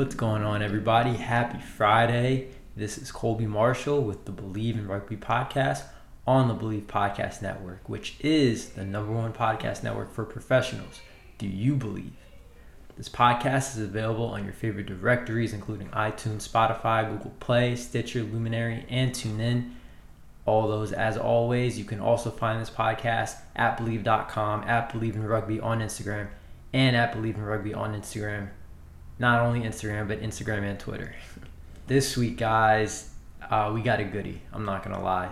What's going on, everybody? Happy Friday. This is Colby Marshall with the Bleav in Rugby podcast on the Bleav Podcast Network, which is the number one podcast network for professionals. Do you believe? This podcast is available on your favorite directories, including iTunes, Spotify, Google Play, Stitcher, Luminary, and TuneIn. All those, as always, you can also find this podcast at Bleav.com, at Bleav in Rugby on Instagram, and at Bleav in Rugby on Instagram not only Instagram, but Instagram and Twitter. This week, guys, uh, we got a goodie. I'm not going to lie.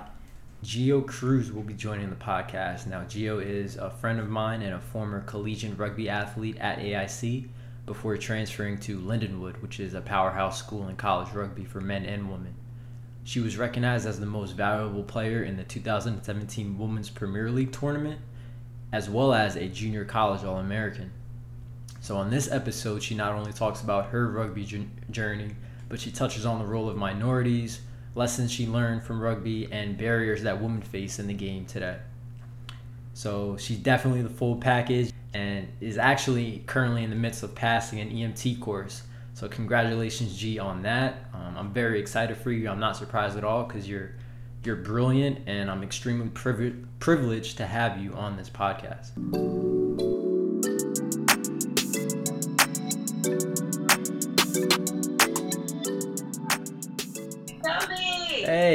Geo Cruz will be joining the podcast. Now, Geo is a friend of mine and a former collegiate rugby athlete at AIC before transferring to Lindenwood, which is a powerhouse school in college rugby for men and women. She was recognized as the most valuable player in the 2017 Women's Premier League tournament, as well as a junior college All American. So, on this episode, she not only talks about her rugby journey, but she touches on the role of minorities, lessons she learned from rugby, and barriers that women face in the game today. So, she's definitely the full package and is actually currently in the midst of passing an EMT course. So, congratulations, G, on that. Um, I'm very excited for you. I'm not surprised at all because you're you're brilliant, and I'm extremely privileged to have you on this podcast.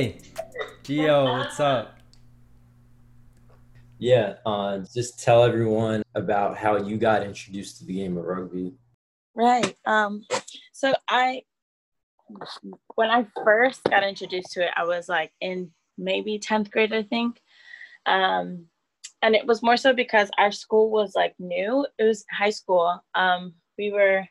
Hey, Geo, what's up? Yeah, uh, just tell everyone about how you got introduced to the game of rugby. Right. Um, so I, when I first got introduced to it, I was like in maybe 10th grade, I think. Um, and it was more so because our school was like new. It was high school. Um, we were,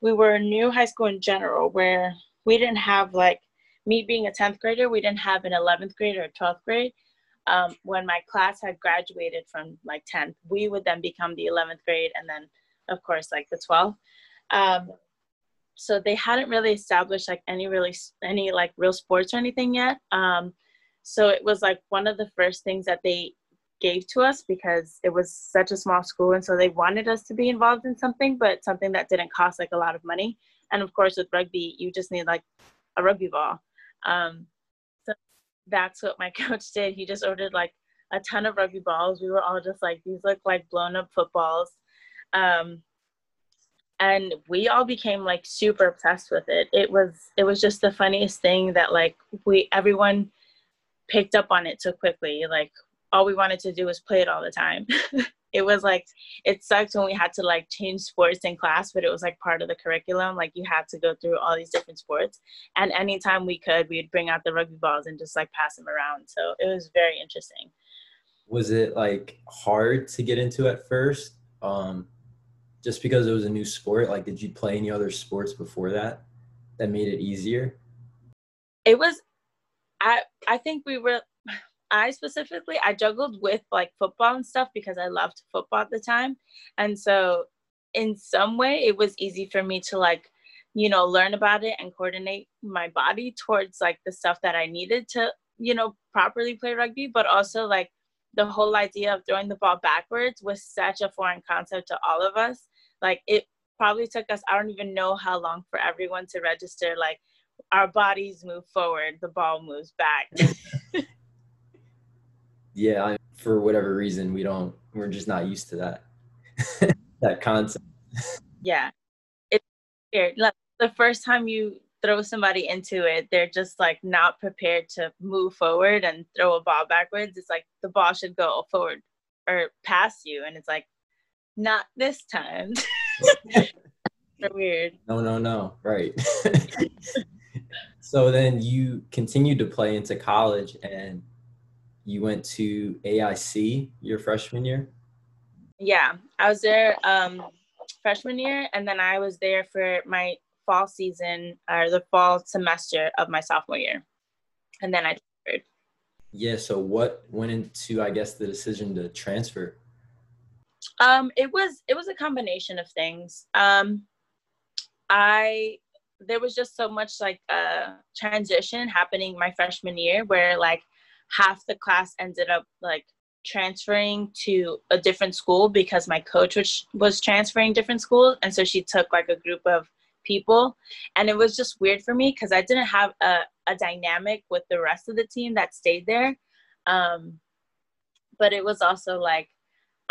we were new high school in general where we didn't have like me being a 10th grader, we didn't have an 11th grade or 12th grade. Um, when my class had graduated from like 10th, we would then become the 11th grade and then, of course, like the 12th. Um, so they hadn't really established like any really any like real sports or anything yet. Um, so it was like one of the first things that they gave to us because it was such a small school and so they wanted us to be involved in something but something that didn't cost like a lot of money and of course with rugby you just need like a rugby ball um, so that's what my coach did. He just ordered like a ton of rugby balls. We were all just like, these look like blown up footballs. Um, and we all became like super obsessed with it. It was it was just the funniest thing that like we everyone picked up on it so quickly. Like all we wanted to do was play it all the time. it was like it sucked when we had to like change sports in class but it was like part of the curriculum like you had to go through all these different sports. And anytime we could we'd bring out the rugby balls and just like pass them around. So it was very interesting. Was it like hard to get into at first um just because it was a new sport? Like did you play any other sports before that that made it easier? It was i i think we were I specifically I juggled with like football and stuff because I loved football at the time. And so in some way it was easy for me to like, you know, learn about it and coordinate my body towards like the stuff that I needed to, you know, properly play rugby, but also like the whole idea of throwing the ball backwards was such a foreign concept to all of us. Like it probably took us I don't even know how long for everyone to register like our bodies move forward, the ball moves back. yeah, I, for whatever reason, we don't, we're just not used to that, that concept. Yeah. It's weird. Like, the first time you throw somebody into it, they're just like not prepared to move forward and throw a ball backwards. It's like the ball should go forward or past you. And it's like, not this time. weird. No, no, no. Right. so then you continued to play into college and you went to AIC your freshman year? Yeah, I was there um, freshman year, and then I was there for my fall season or the fall semester of my sophomore year, and then I transferred. Yeah. So what went into, I guess, the decision to transfer? Um, it was it was a combination of things. Um, I there was just so much like a uh, transition happening my freshman year where like half the class ended up like transferring to a different school because my coach was, was transferring different schools and so she took like a group of people. And it was just weird for me because i didn't have a, a dynamic with the rest of the team that stayed there. Um, but it was also like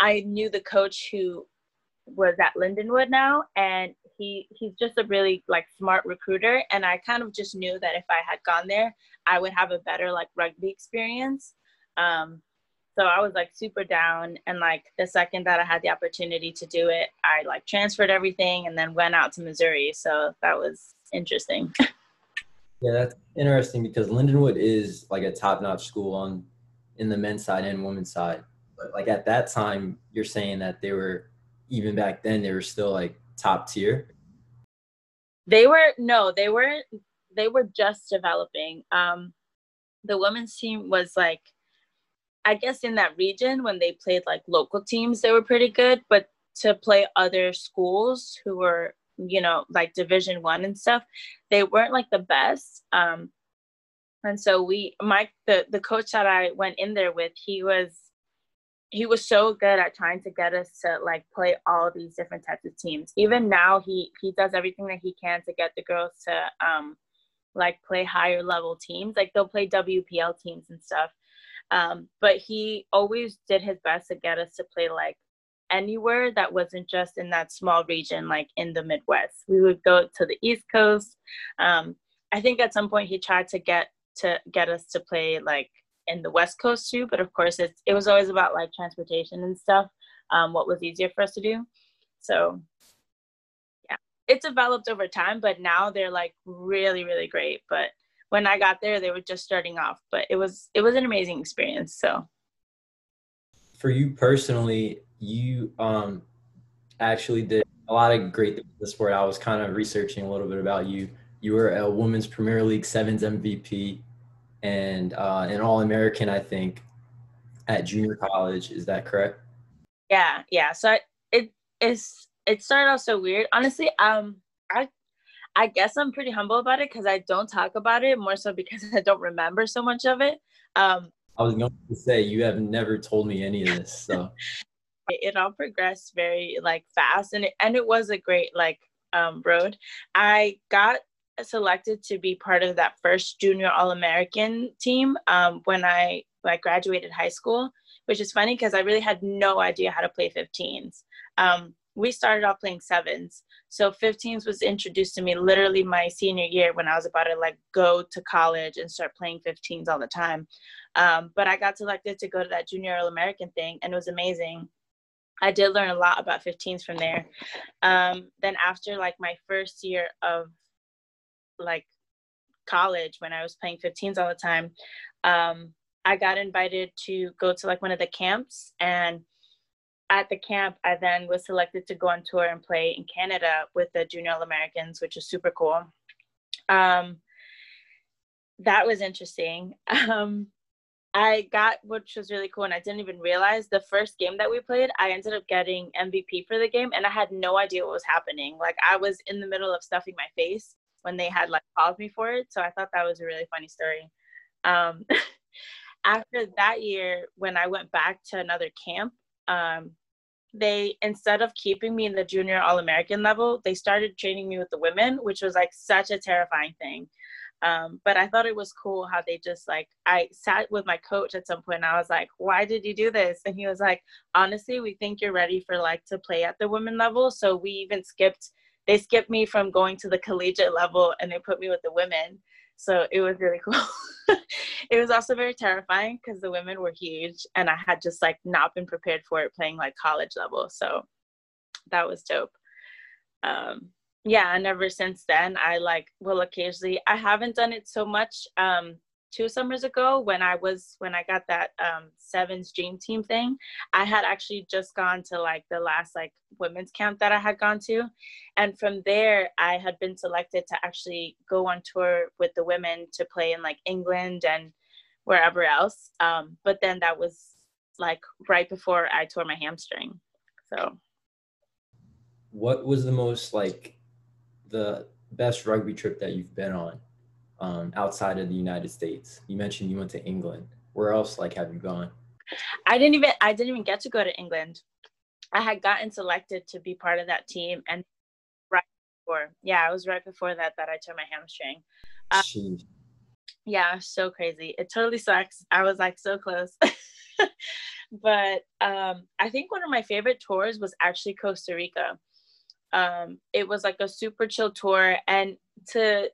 i knew the coach who was at lindenwood now and he he's just a really like smart recruiter and i kind of just knew that if i had gone there i would have a better like rugby experience. Um, so i was like super down and like the second that i had the opportunity to do it i like transferred everything and then went out to missouri. So that was interesting. Yeah that's interesting because lindenwood is like a top-notch school on in the men's side and women's side. But like at that time you're saying that they were even back then they were still like top tier? They were no, they were they were just developing. Um, the women's team was like, I guess in that region when they played like local teams, they were pretty good. But to play other schools who were you know like Division One and stuff, they weren't like the best. Um, and so we, Mike, the the coach that I went in there with, he was he was so good at trying to get us to like play all these different types of teams. Even now, he he does everything that he can to get the girls to um like play higher level teams. Like they'll play WPL teams and stuff. Um, but he always did his best to get us to play like anywhere that wasn't just in that small region, like in the Midwest. We would go to the East Coast. Um, I think at some point he tried to get to get us to play like in the West Coast too. But of course, it's it was always about like transportation and stuff. Um, what was easier for us to do. So yeah, it developed over time, but now they're like really really great. But when I got there, they were just starting off. But it was it was an amazing experience. So for you personally, you um actually did a lot of great things in the sport. I was kind of researching a little bit about you. You were a women's Premier League Sevens MVP and uh, an All American, I think, at junior college. Is that correct? Yeah, yeah. So I, it is. It started off so weird. Honestly, um, I, I guess I'm pretty humble about it because I don't talk about it more so because I don't remember so much of it. Um, I was going to say you have never told me any of this, so. it all progressed very like fast and it, and it was a great like um, road. I got selected to be part of that first junior all-american team um, when i like graduated high school which is funny because i really had no idea how to play 15s um, we started off playing sevens so 15s was introduced to me literally my senior year when i was about to like go to college and start playing 15s all the time. Um, but i got selected to go to that junior all-american thing and it was amazing. I did learn a lot about 15s from there. Um, then after like my first year of like college when I was playing 15s all the time, um, I got invited to go to like one of the camps. And at the camp, I then was selected to go on tour and play in Canada with the Junior All Americans, which is super cool. Um, that was interesting. Um, I got, which was really cool, and I didn't even realize the first game that we played, I ended up getting MVP for the game, and I had no idea what was happening. Like I was in the middle of stuffing my face, when they had like called me for it. So I thought that was a really funny story. Um, after that year, when I went back to another camp, um, they instead of keeping me in the junior all American level, they started training me with the women, which was like such a terrifying thing. Um, but I thought it was cool how they just like I sat with my coach at some point and I was like, why did you do this? And he was like, honestly, we think you're ready for like to play at the women level. So we even skipped they skipped me from going to the collegiate level and they put me with the women. So it was really cool. it was also very terrifying because the women were huge and I had just like not been prepared for it playing like college level. So that was dope. Um, yeah, and ever since then, I like will occasionally. I haven't done it so much. Um, two summers ago when I was when I got that um sevens dream team thing, I had actually just gone to like the last like women's camp that I had gone to. And from there I had been selected to actually go on tour with the women to play in like England and wherever else. Um, but then that was like right before I tore my hamstring. So what was the most like the best rugby trip that you've been on? Um, outside of the United States? You mentioned you went to England. Where else like have you gone? I didn't even I didn't even get to go to England. I had gotten selected to be part of that team, and right before, yeah, it was right before that that I tore my hamstring. Um, yeah, so crazy. It totally sucks. I was like so close. but um, I think one of my favorite tours was actually Costa Rica. Um, it was like a super chill tour, and to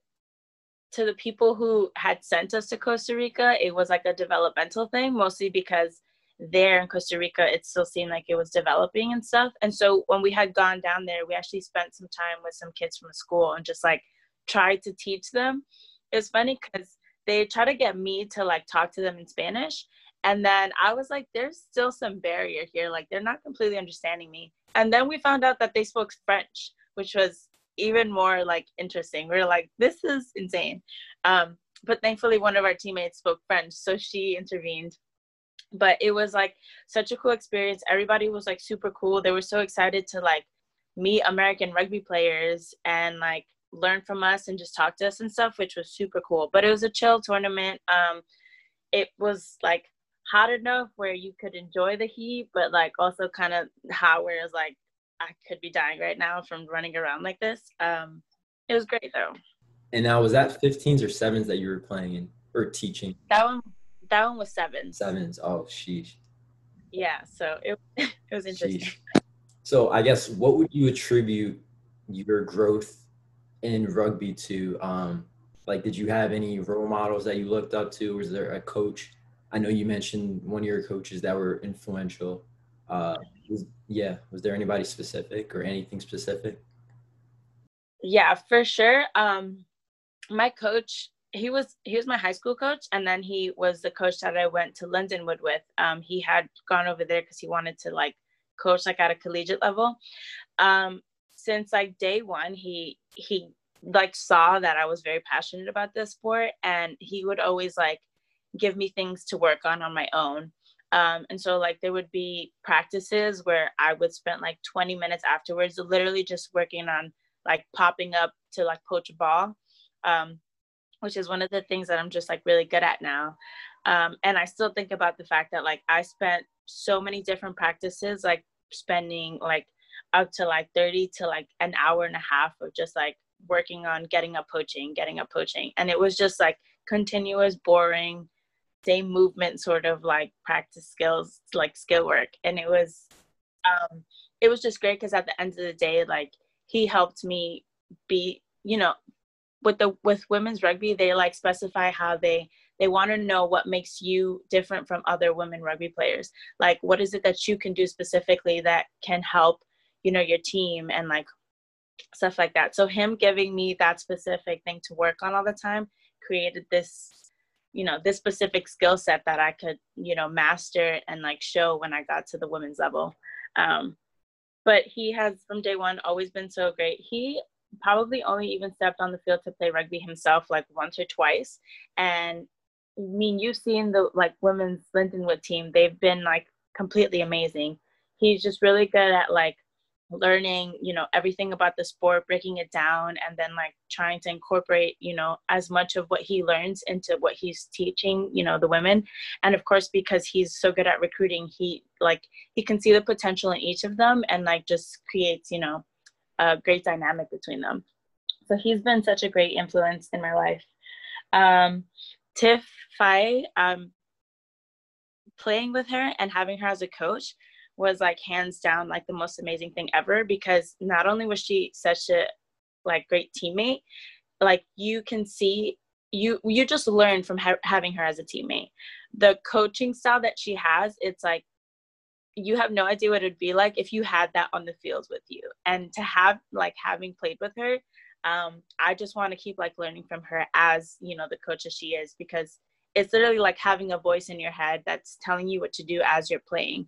to the people who had sent us to Costa Rica, it was like a developmental thing, mostly because there in Costa Rica, it still seemed like it was developing and stuff. And so when we had gone down there, we actually spent some time with some kids from school and just like tried to teach them. It was funny because they try to get me to like talk to them in Spanish. And then I was like, there's still some barrier here. Like they're not completely understanding me. And then we found out that they spoke French, which was even more like interesting. We are like, this is insane. Um, but thankfully, one of our teammates spoke French, so she intervened. But it was like such a cool experience. Everybody was like super cool. They were so excited to like meet American rugby players and like learn from us and just talk to us and stuff, which was super cool. But it was a chill tournament. Um, it was like hot enough where you could enjoy the heat, but like also kind of hot where it's like I could be dying right now from running around like this. Um, it was great though. And now was that 15s or sevens that you were playing in or teaching? That one, that one was sevens. Sevens. Oh, sheesh. Yeah. So it it was interesting. Sheesh. So I guess what would you attribute your growth in rugby to? Um, like, did you have any role models that you looked up to? Was there a coach? I know you mentioned one of your coaches that were influential. Uh, was, yeah, was there anybody specific or anything specific? Yeah, for sure. Um, my coach, he was he was my high school coach, and then he was the coach that I went to Lindenwood with. Um, he had gone over there because he wanted to like coach like at a collegiate level. Um, since like day one, he he like saw that I was very passionate about this sport, and he would always like give me things to work on on my own. Um, and so like there would be practices where I would spend like 20 minutes afterwards, literally just working on like popping up to like poach a ball, um, which is one of the things that I'm just like really good at now. Um, and I still think about the fact that like I spent so many different practices, like spending like up to like 30 to like an hour and a half of just like working on getting up poaching, getting up poaching. And it was just like continuous, boring, same movement sort of like practice skills like skill work. And it was um it was just great because at the end of the day like he helped me be you know with the with women's rugby they like specify how they they want to know what makes you different from other women rugby players. Like what is it that you can do specifically that can help you know your team and like stuff like that. So him giving me that specific thing to work on all the time created this you know this specific skill set that i could you know master and like show when i got to the women's level. Um, but he has from day one always been so great. He probably only even stepped on the field to play rugby himself like once or twice. And i mean you've seen the like women's lindenwood team they've been like completely amazing. He's just really good at like learning you know everything about the sport breaking it down and then like trying to incorporate you know as much of what he learns into what he's teaching you know the women. And of course because he's so good at recruiting he like he can see the potential in each of them and like just creates you know a great dynamic between them. So he's been such a great influence in my life. Um tiff Fai, um playing with her and having her as a coach was like hands down like the most amazing thing ever because not only was she such a like great teammate like you can see you you just learn from ha- having her as a teammate. The coaching style that she has it's like you have no idea what it'd be like if you had that on the field with you. And to have like having played with her um, i just want to keep like learning from her as you know the coach as she is because it's literally like having a voice in your head that's telling you what to do as you're playing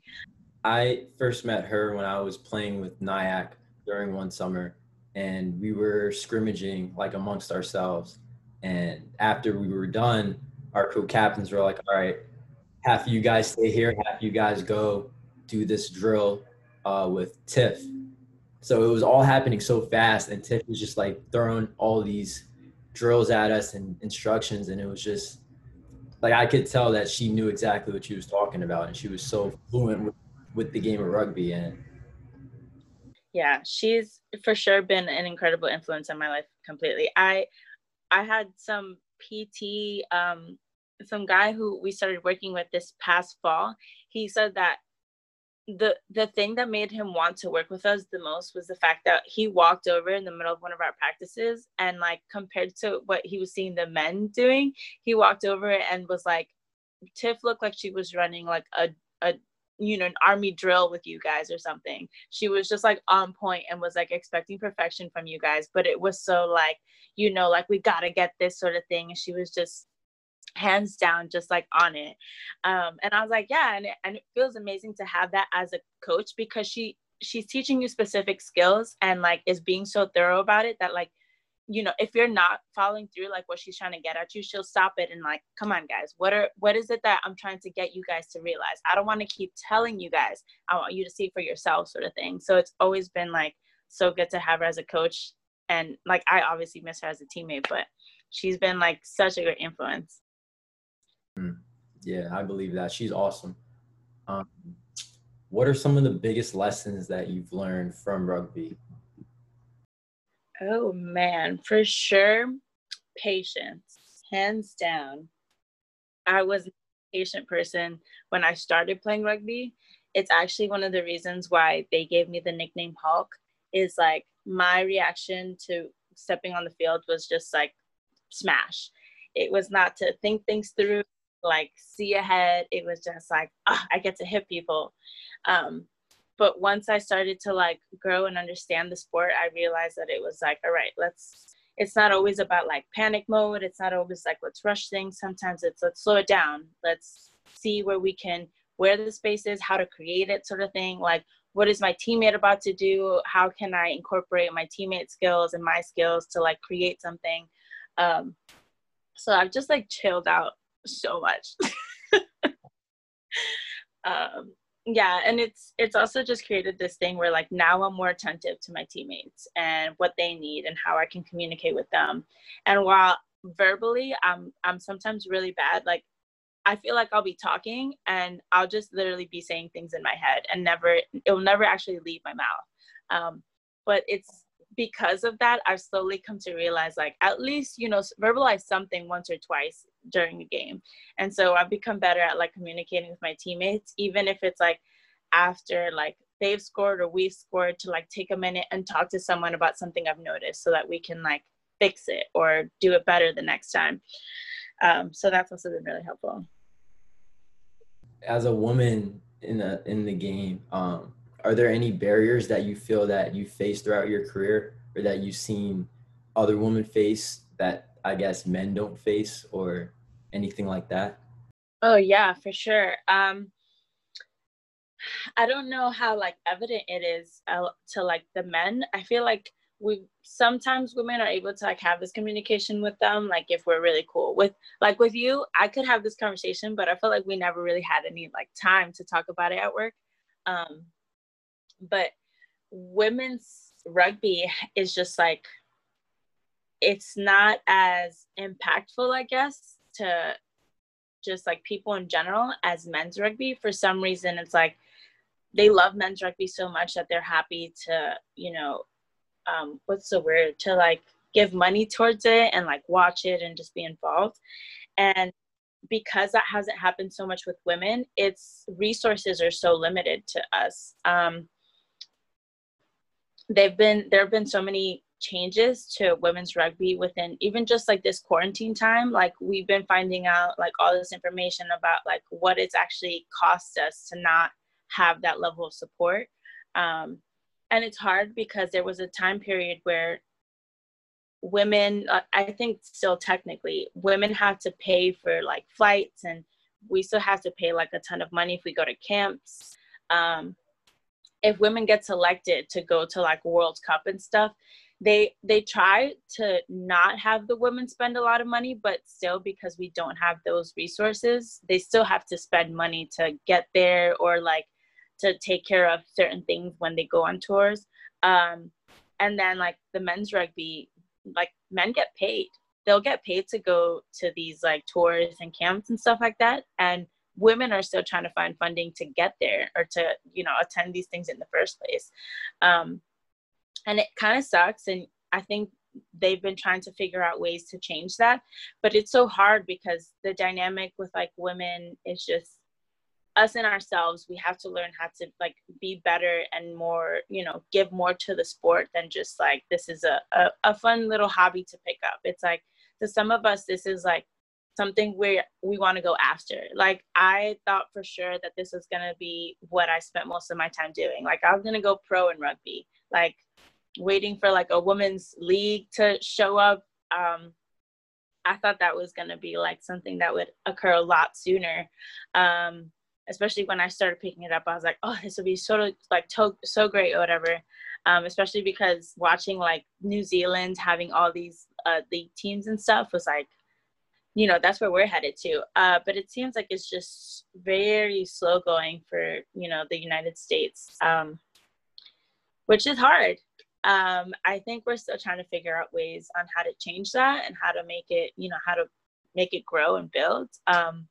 i first met her when i was playing with NYAC during one summer and we were scrimmaging like amongst ourselves and after we were done our co-captains were like all right half of you guys stay here half of you guys go do this drill uh, with Tiff. So it was all happening so fast, and Tiff was just like throwing all these drills at us and instructions, and it was just like I could tell that she knew exactly what she was talking about, and she was so fluent with, with the game of rugby. And yeah, she's for sure been an incredible influence in my life completely. I I had some PT, um, some guy who we started working with this past fall. He said that the the thing that made him want to work with us the most was the fact that he walked over in the middle of one of our practices and like compared to what he was seeing the men doing he walked over and was like tiff looked like she was running like a, a you know an army drill with you guys or something. She was just like on point and was like expecting perfection from you guys but it was so like you know like we gotta get this sort of thing and she was just hands down just like on it. Um and i was like yeah and it, and it feels amazing to have that as a coach because she she's teaching you specific skills and like is being so thorough about it that like you know if you're not following through like what she's trying to get at you she'll stop it and like come on guys what are what is it that i'm trying to get you guys to realize i don't want to keep telling you guys i want you to see for yourself sort of thing so it's always been like so good to have her as a coach and like i obviously miss her as a teammate but she's been like such a great influence Mm. Yeah, I believe that. She's awesome. Um, what are some of the biggest lessons that you've learned from rugby? Oh man, for sure, patience, hands down. I was a patient person when I started playing rugby. It's actually one of the reasons why they gave me the nickname Hulk. Is like my reaction to stepping on the field was just like smash. It was not to think things through like see ahead. It was just like, oh, I get to hit people. Um, but once I started to like grow and understand the sport, I realized that it was like, all right, let's. It's not always about like panic mode. It's not always like let's rush things. Sometimes it's let's slow it down. Let's see where we can, where the space is, how to create it, sort of thing. Like what is my teammate about to do? How can I incorporate my teammate skills and my skills to like create something? Um, so I've just like chilled out so much. um, yeah, and it's it's also just created this thing where like now I'm more attentive to my teammates and what they need and how I can communicate with them. And while verbally I'm I'm sometimes really bad, like I feel like I'll be talking and I'll just literally be saying things in my head and never it'll never actually leave my mouth. Um, but it's because of that, I've slowly come to realize like at least, you know, verbalize something once or twice during a game. And so I've become better at like communicating with my teammates, even if it's like after like they've scored or we've scored to like take a minute and talk to someone about something I've noticed so that we can like fix it or do it better the next time. Um, so that's also been really helpful. As a woman in the in the game, um, are there any barriers that you feel that you face throughout your career or that you've seen other women face that I guess men don't face or anything like that? Oh yeah, for sure. Um, I don't know how like evident it is uh, to like the men. I feel like we sometimes women are able to like have this communication with them like if we're really cool with like with you i could have this conversation but i felt like we never really had any like time to talk about it at work um but women's rugby is just like it's not as impactful i guess to just like people in general as men's rugby for some reason it's like they love men's rugby so much that they're happy to you know um, what's the word? To like give money towards it and like watch it and just be involved. And because that hasn't happened so much with women its resources are so limited to us. Um, they've been there have been so many changes to women's rugby within even just like this quarantine time like we've been finding out like all this information about like what it's actually cost us to not have that level of support. Um, and it's hard because there was a time period where women uh, i think still technically women have to pay for like flights and we still have to pay like a ton of money if we go to camps. Um, if women get selected to go to like world cup and stuff they they try to not have the women spend a lot of money but still because we don't have those resources they still have to spend money to get there or like to take care of certain things when they go on tours. Um and then like the men's rugby like men get paid. They'll get paid to go to these like tours and camps and stuff like that and women are still trying to find funding to get there or to you know attend these things in the first place. Um and it kind of sucks and i think they've been trying to figure out ways to change that. But it's so hard because the dynamic with like women is just us and ourselves we have to learn how to like be better and more you know give more to the sport than just like this is a, a, a fun little hobby to pick up. It's like to some of us this is like something where we want to go after. Like i thought for sure that this was going to be what i spent most of my time doing. Like i was going to go pro in rugby. Like waiting for like a women's league to show up um i thought that was going to be like something that would occur a lot sooner. Um especially when i started picking it up i was like oh this would be so like to- so great or whatever. Um, especially because watching like new zealand having all these uh, league teams and stuff was like you know that's where we're headed to. Uh, but it seems like it's just very slow going for you know the united states um, which is hard um, I think we're still trying to figure out ways on how to change that and how to make it, you know, how to make it grow and build. Um,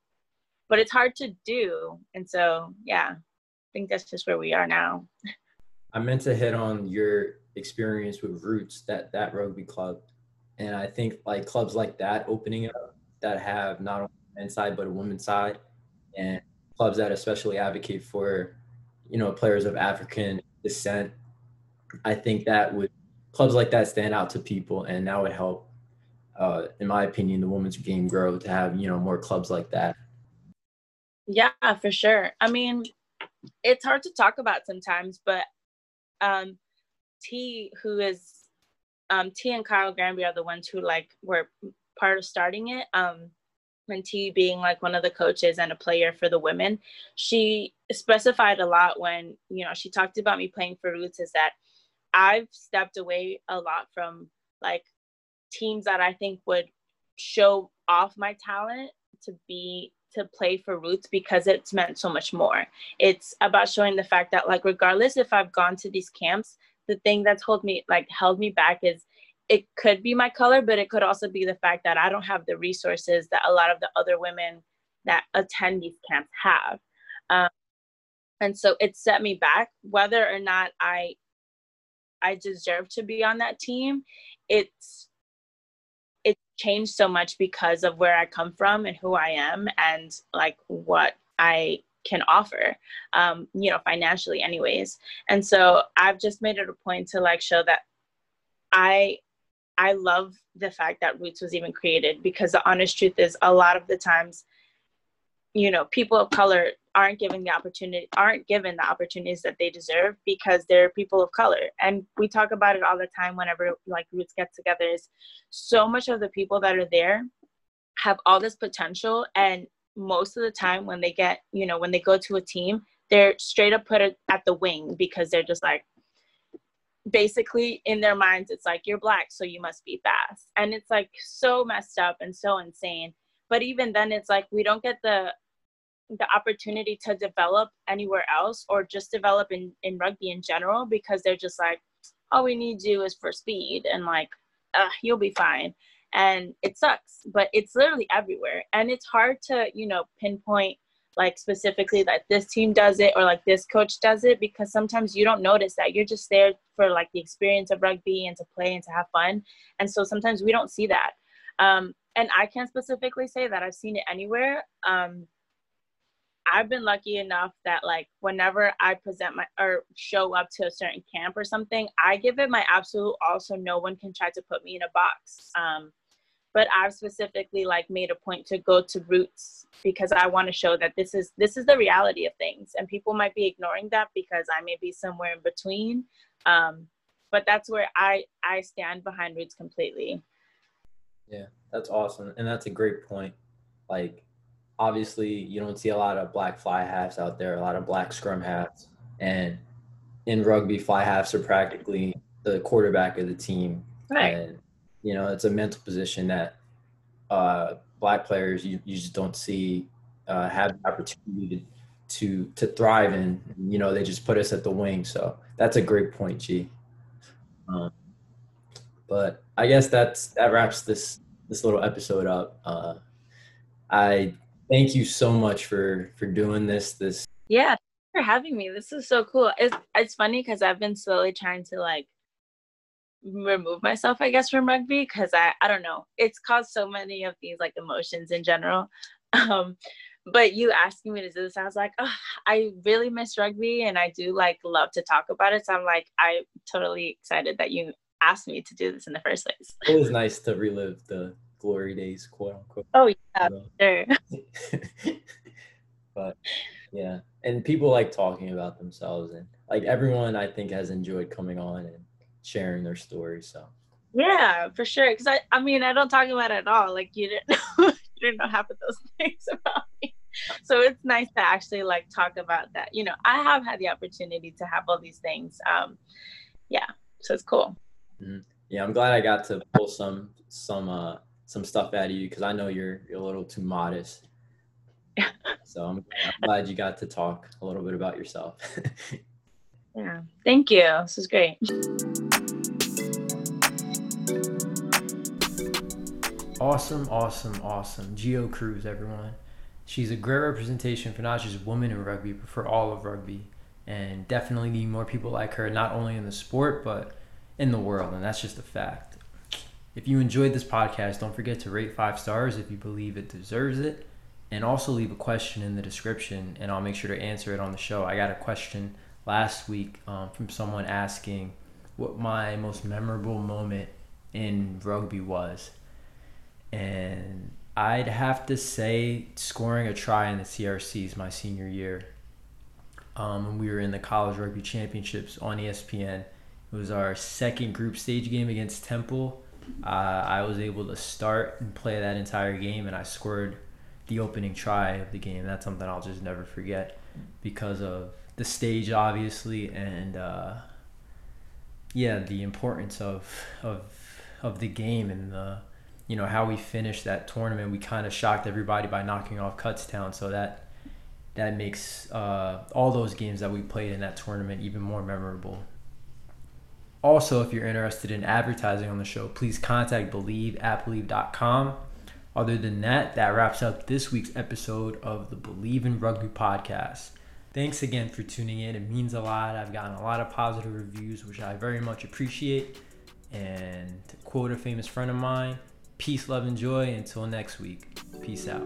but it's hard to do. And so, yeah, I think that's just where we are now. I meant to hit on your experience with Roots, that that rugby club, and I think like clubs like that opening up that have not only a men's side but a women's side, and clubs that especially advocate for, you know, players of African descent I think that would clubs like that stand out to people, and that would help, uh, in my opinion, the women's game grow to have you know more clubs like that. Yeah, for sure. I mean, it's hard to talk about sometimes, but um, T, who is um, T and Kyle Granby are the ones who like were part of starting it. Um, and T being like one of the coaches and a player for the women, she specified a lot when you know she talked about me playing for Roots is that I've stepped away a lot from like teams that I think would show off my talent to be to play for Roots because it's meant so much more. It's about showing the fact that like regardless if I've gone to these camps, the thing that's hold me like held me back is it could be my color, but it could also be the fact that I don't have the resources that a lot of the other women that attend these camps have. Um, and so it set me back, whether or not I I deserve to be on that team, it's it changed so much because of where I come from and who I am and like what I can offer um, you know financially anyways. And so i've just made it a point to like show that i i love the fact that roots was even created because the honest truth is a lot of the times you know people of color aren't given the opportunity aren't given the opportunities that they deserve because they're people of color. And we talk about it all the time whenever like roots get together is so much of the people that are there have all this potential and most of the time when they get you know when they go to a team they're straight up put at the wing because they're just like basically in their minds it's like you're black so you must be fast. And it's like so messed up and so insane. But even then it's like we don't get the the opportunity to develop anywhere else or just develop in, in rugby in general because they're just like all we need do is for speed and like uh, you'll be fine. And it sucks but it's literally everywhere. And it's hard to you know pinpoint like specifically that this team does it or like this coach does it because sometimes you don't notice that. You're just there for like the experience of rugby and to play and to have fun. And so sometimes we don't see that. Um, and i can't specifically say that i've seen it anywhere. Um, I've been lucky enough that like whenever I present my or show up to a certain camp or something, I give it my absolute all so no one can try to put me in a box. Um, but I've specifically like made a point to go to roots because I want to show that this is this is the reality of things and people might be ignoring that because I may be somewhere in between. Um, but that's where I I stand behind roots completely. Yeah, that's awesome. And that's a great point. Like obviously you don't see a lot of black fly halves out there, a lot of black scrum halves. And in rugby, fly halves are practically the quarterback of the team. Right. And you know, it's a mental position that uh, black players you, you just don't see uh, have the opportunity to, to to thrive in. You know, they just put us at the wing. So that's a great point, G. Um, but I guess that's that wraps this this little episode up. Uh, I thank you so much for for doing this. This yeah, for having me. This is so cool. It's it's funny because I've been slowly trying to like remove myself, I guess, from rugby because I I don't know. It's caused so many of these like emotions in general. Um, but you asking me to do this, I was like, oh, I really miss rugby and I do like love to talk about it. So I'm like, I'm totally excited that you asked me to do this in the first place. It was nice to relive the glory days, quote unquote. Oh yeah, sure. but yeah, and people like talking about themselves, and like everyone, I think has enjoyed coming on and sharing their stories. So yeah, for sure. Because I, I mean, I don't talk about it at all. Like you didn't, know, you didn't know half of those things about me. So it's nice to actually like talk about that. You know, I have had the opportunity to have all these things. Um, yeah, so it's cool. Mm-hmm. Yeah, I'm glad I got to pull some some uh some stuff out of you because I know you're you're a little too modest. so I'm, I'm glad you got to talk a little bit about yourself. yeah, thank you. This is great. Awesome, awesome, awesome. Geo Cruz, everyone. She's a great representation for not just women in rugby, but for all of rugby. And definitely need more people like her, not only in the sport, but in the world. And that's just a fact. If you enjoyed this podcast, don't forget to rate five stars if you believe it deserves it. And also leave a question in the description, and I'll make sure to answer it on the show. I got a question last week um, from someone asking what my most memorable moment in rugby was. And I'd have to say scoring a try in the CRCs my senior year. Um, we were in the college rugby championships on ESPN. It was our second group stage game against Temple uh, I was able to start and play that entire game, and I scored the opening try of the game. That's something I'll just never forget because of the stage, obviously, and uh, yeah, the importance of of of the game and the you know how we finished that tournament. We kind of shocked everybody by knocking off Kutztown, so that that makes uh, all those games that we played in that tournament even more memorable. Also, if you're interested in advertising on the show, please contact Bleav at Bleav.com. Other than that, that wraps up this week's episode of the Bleav in Rugby podcast. Thanks again for tuning in. It means a lot. I've gotten a lot of positive reviews, which I very much appreciate. And to quote a famous friend of mine, peace, love, and joy. Until next week, peace out.